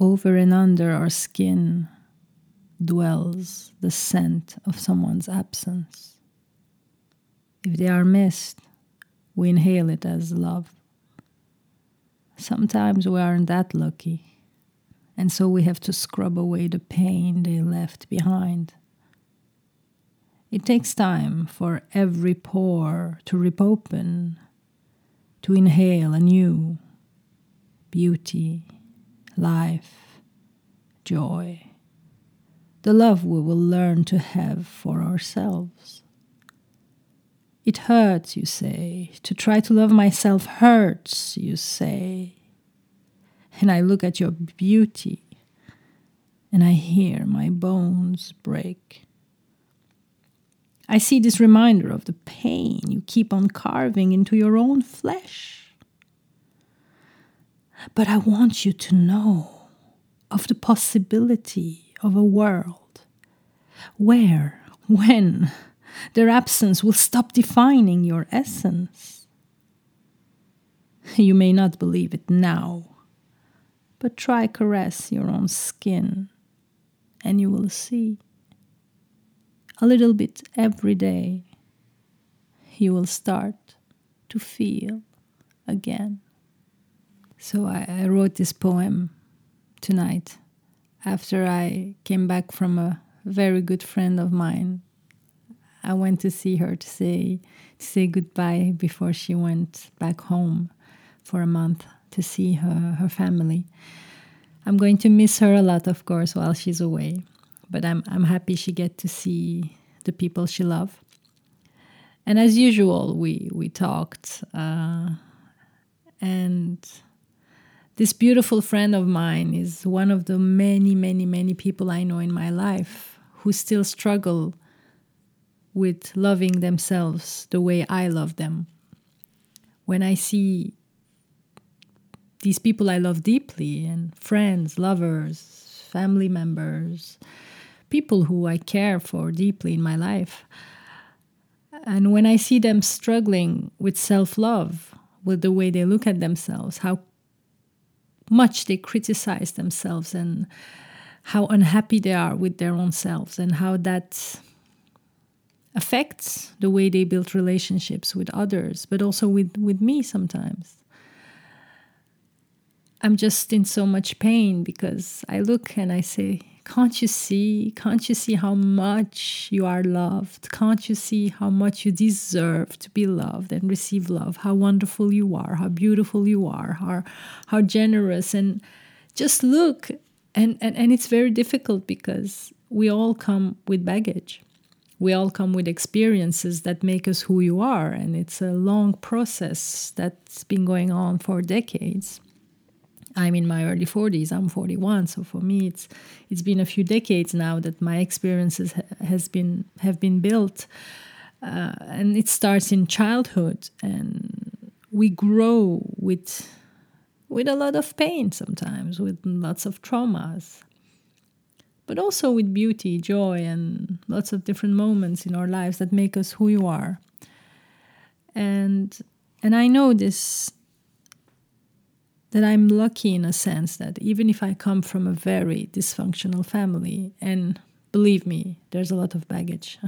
over and under our skin dwells the scent of someone's absence. If they are missed, we inhale it as love. Sometimes we aren't that lucky, and so we have to scrub away the pain they left behind. It takes time for every pore to rip open, to inhale anew beauty, life, joy, the love we will learn to have for ourselves. It hurts, you say. To try to love myself hurts, you say. And I look at your beauty and I hear my bones break. I see this reminder of the pain you keep on carving into your own flesh. But I want you to know of the possibility of a world where, when, their absence will stop defining your essence. You may not believe it now, but try caress your own skin and you will see. A little bit every day, you will start to feel again. So I, I wrote this poem tonight after I came back from a very good friend of mine I went to see her to say to say goodbye before she went back home for a month to see her her family. I'm going to miss her a lot, of course, while she's away, but I'm I'm happy she get to see the people she loved. And as usual, we we talked, uh, and this beautiful friend of mine is one of the many, many, many people I know in my life who still struggle with loving themselves the way I love them. When I see these people I love deeply, and friends, lovers, family members, people who I care for deeply in my life, and when I see them struggling with self love, with the way they look at themselves, how much they criticize themselves, and how unhappy they are with their own selves, and how that affects the way they build relationships with others, but also with, with me sometimes. I'm just in so much pain because I look and I say, Can't you see? Can't you see how much you are loved? Can't you see how much you deserve to be loved and receive love? How wonderful you are, how beautiful you are, how, how generous. And just look. And, and, and it's very difficult because we all come with baggage we all come with experiences that make us who you are, and it's a long process that's been going on for decades. I'm in my early 40s. I'm 41, so for me, it's it's been a few decades now that my experiences ha- has been have been built, uh, and it starts in childhood, and we grow with with a lot of pain sometimes, with lots of traumas but also with beauty, joy, and lots of different moments in our lives that make us who you are. And and I know this that I'm lucky in a sense that even if I come from a very dysfunctional family, and believe me, there's a lot of baggage.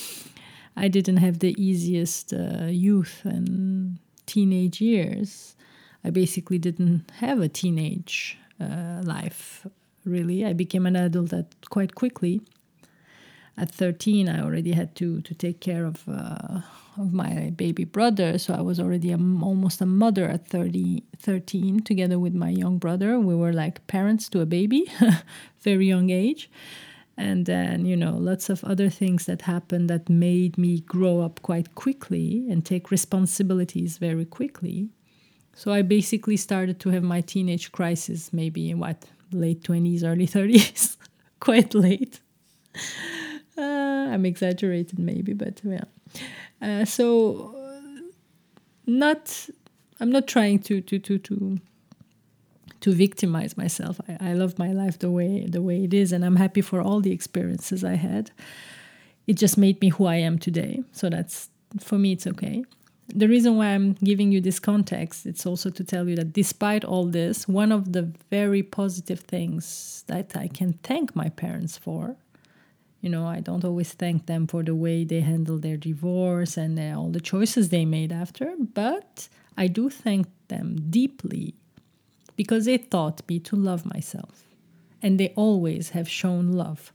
I didn't have the easiest uh, youth and teenage years. I basically didn't have a teenage uh, life really. I became an adult at quite quickly. At 13, I already had to, to take care of, uh, of my baby brother, so I was already a, almost a mother at 30, 13, together with my young brother. We were like parents to a baby, very young age. And then, you know, lots of other things that happened that made me grow up quite quickly and take responsibilities very quickly. So I basically started to have my teenage crisis maybe in what late 20s, early 30s, quite late. Uh, I'm exaggerated maybe, but yeah. Uh, so not I'm not trying to to to to to victimize myself. I, I love my life the way the way it is, and I'm happy for all the experiences I had. It just made me who I am today. So that's for me, it's okay. the reason why I'm giving you this context, it's also to tell you that despite all this, one of the very positive things that I can thank my parents for, you know, I don't always thank them for the way they handled their divorce and uh, all the choices they made after, but I do thank them deeply because they taught me to love myself. And they always have shown love.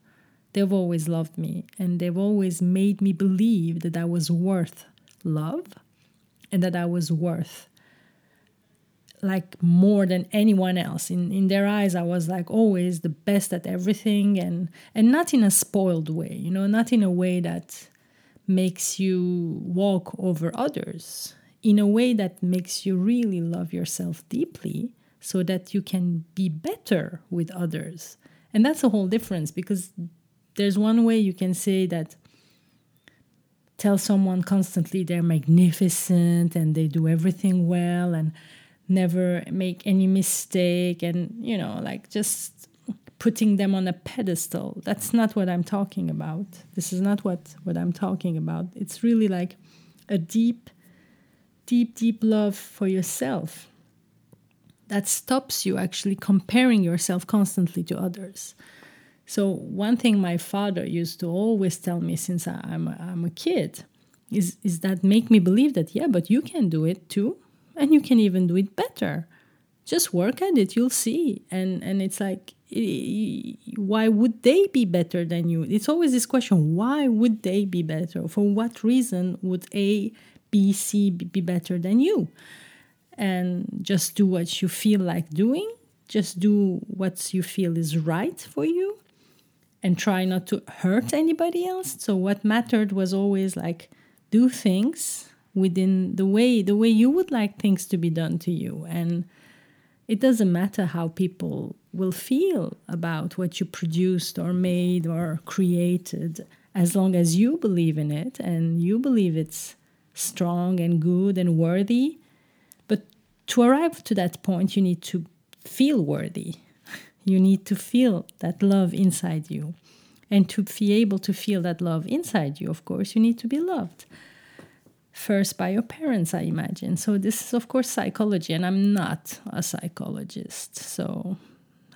They've always loved me and they've always made me believe that I was worth love and that I was worth like more than anyone else. In in their eyes i was like always the best at everything and and not in a spoiled way you know not in a way that makes you walk over others. In a way that makes you really love yourself deeply so that you can be better with others. And that's a whole difference because there's one way you can say that tell someone constantly they're magnificent and they do everything well and never make any mistake and you know like just putting them on a pedestal. That's not what i'm talking about. This is not what what i'm talking about. It's really like a deep deep deep love for yourself that stops you actually comparing yourself constantly to others. So one thing my father used to always tell me since I'm a, I'm a kid is is that make me believe that yeah, but you can do it too, and you can even do it better. Just work at it, you'll see. And and it's like why would they be better than you? It's always this question: Why would they be better? For what reason would A, B, C be better than you? And just do what you feel like doing. Just do what you feel is right for you and try not to hurt anybody else. So what mattered was always like do things within the way the way you would like things to be done to you and it doesn't matter how people will feel about what you produced or made or created as long as you believe in it and you believe it's strong and good and worthy but to arrive to that point you need to feel worthy you need to feel that love inside you. And to be able to feel that love inside you, of course, you need to be loved. First by your parents, I imagine. So, this is, of course, psychology, and I'm not a psychologist. So,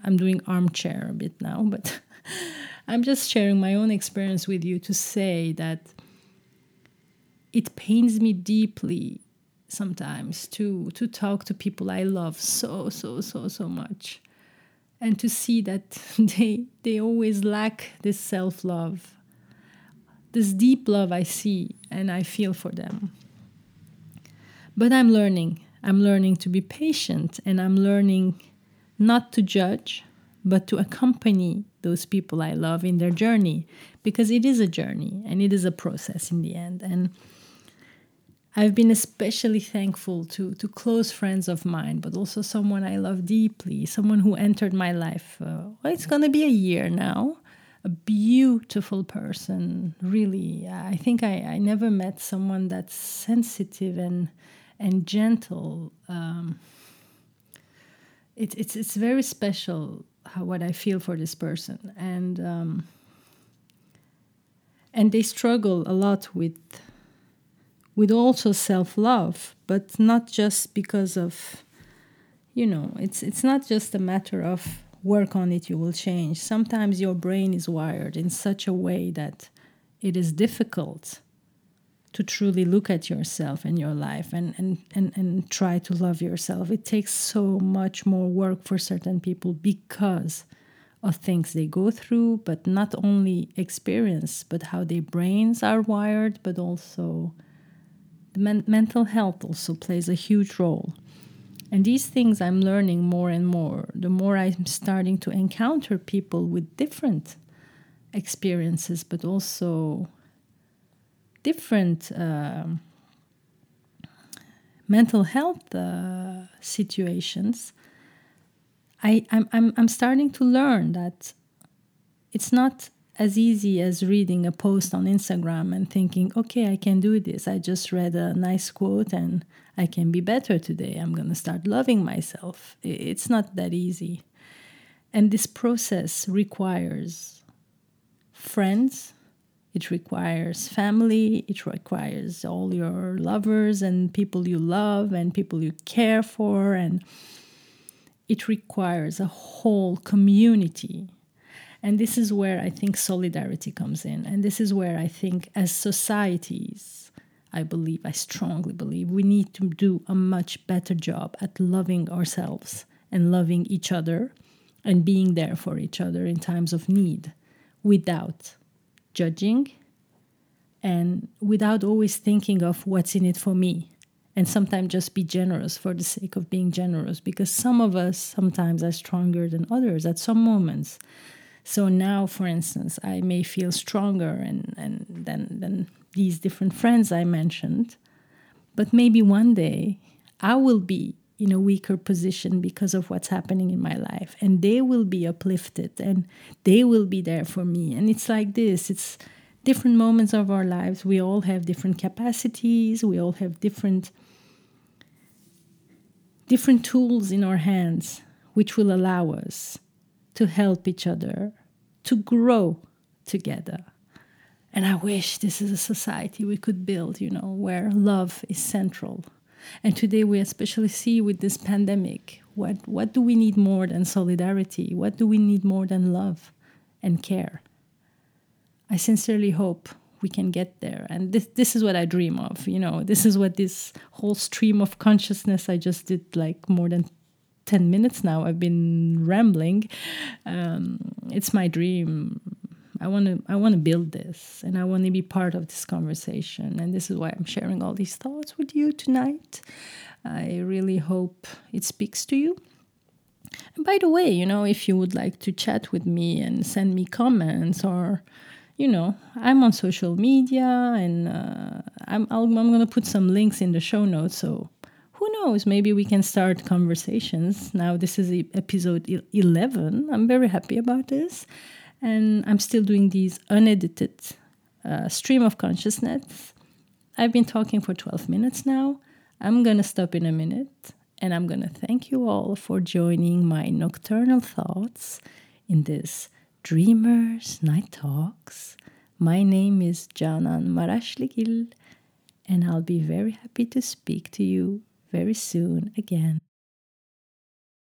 I'm doing armchair a bit now, but I'm just sharing my own experience with you to say that it pains me deeply sometimes to to talk to people I love so so so so much and to see that they they always lack this self-love this deep love i see and i feel for them but i'm learning i'm learning to be patient and i'm learning not to judge but to accompany those people i love in their journey because it is a journey and it is a process in the end and I've been especially thankful to, to close friends of mine, but also someone I love deeply, someone who entered my life. Uh, well, it's going to be a year now. A beautiful person, really. I think I, I never met someone that's sensitive and and gentle. Um, it, it's it's very special how what I feel for this person, and um, and they struggle a lot with with also self-love but not just because of you know it's it's not just a matter of work on it you will change sometimes your brain is wired in such a way that it is difficult to truly look at yourself and your life and, and, and, and try to love yourself. It takes so much more work for certain people because of things they go through, but not only experience, but how their brains are wired, but also men- mental health also plays a huge role. And these things I'm learning more and more. The more I'm starting to encounter people with different experiences, but also different uh, mental health uh, situations, I, I'm, I'm, I'm starting to learn that it's not as easy as reading a post on Instagram and thinking, okay, I can do this. I just read a nice quote and I can be better today. I'm going to start loving myself. It's not that easy. And this process requires friends, It requires family, it requires all your lovers and people you love and people you care for, and it requires a whole community. And this is where I think solidarity comes in. And this is where I think, as societies, I believe, I strongly believe, we need to do a much better job at loving ourselves and loving each other and being there for each other in times of need without judging and without always thinking of what's in it for me and sometimes just be generous for the sake of being generous because some of us sometimes are stronger than others at some moments so now for instance i may feel stronger and, and than, than these different friends i mentioned but maybe one day i will be in a weaker position because of what's happening in my life and they will be uplifted and they will be there for me. And it's like this it's different moments of our lives. We all have different capacities. We all have different different tools in our hands which will allow us to help each other to grow together and i wish this is a society we could build you know where love is central and today we especially see with this pandemic what, what do we need more than solidarity? What do we need more than love and care? I sincerely hope we can get there. And this, this is what I dream of. You know, this is what this whole stream of consciousness I just did like more than 10 minutes now. I've been rambling. Um, it's my dream I want to I want to build this and I want to be part of this conversation and this is why I'm sharing all these thoughts with you tonight. I really hope it speaks to you. And by the way, you know, if you would like to chat with me and send me comments or you know, I'm on social media and uh, I'm, i am going to put some links in the show notes. So who knows? Maybe we can start conversations. Now, this is episode 11. I'm very happy about this and I'm still doing these unedited uh, stream of consciousness. I've been talking for 12 minutes now. I'm gonna stop in a minute and I'm gonna thank you all for joining my nocturnal thoughts in this Dreamers Night Talks. My name is Canan Marasligil, and I'll be very happy to speak to you very soon again.